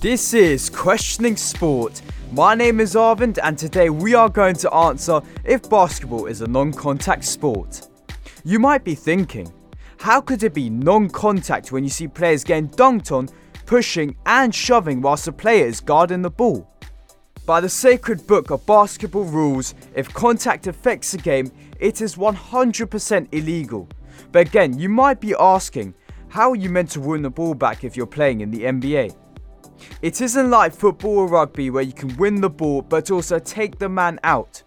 This is Questioning Sport. My name is Arvind, and today we are going to answer if basketball is a non contact sport. You might be thinking, how could it be non contact when you see players getting dunked on, pushing, and shoving whilst the player is guarding the ball? By the sacred book of basketball rules, if contact affects the game, it is 100% illegal. But again, you might be asking, how are you meant to win the ball back if you're playing in the NBA? It isn't like football or rugby where you can win the ball but also take the man out.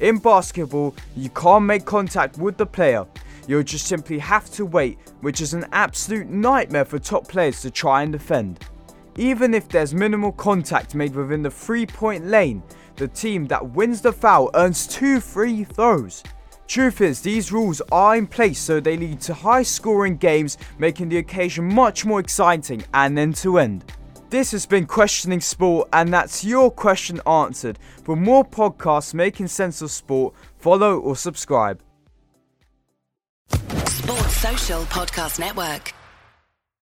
In basketball, you can't make contact with the player, you'll just simply have to wait, which is an absolute nightmare for top players to try and defend. Even if there's minimal contact made within the three point lane, the team that wins the foul earns two free throws. Truth is, these rules are in place so they lead to high scoring games, making the occasion much more exciting and end to end. This has been Questioning Sport, and that's your question answered. For more podcasts making sense of sport, follow or subscribe. Sports Social Podcast Network.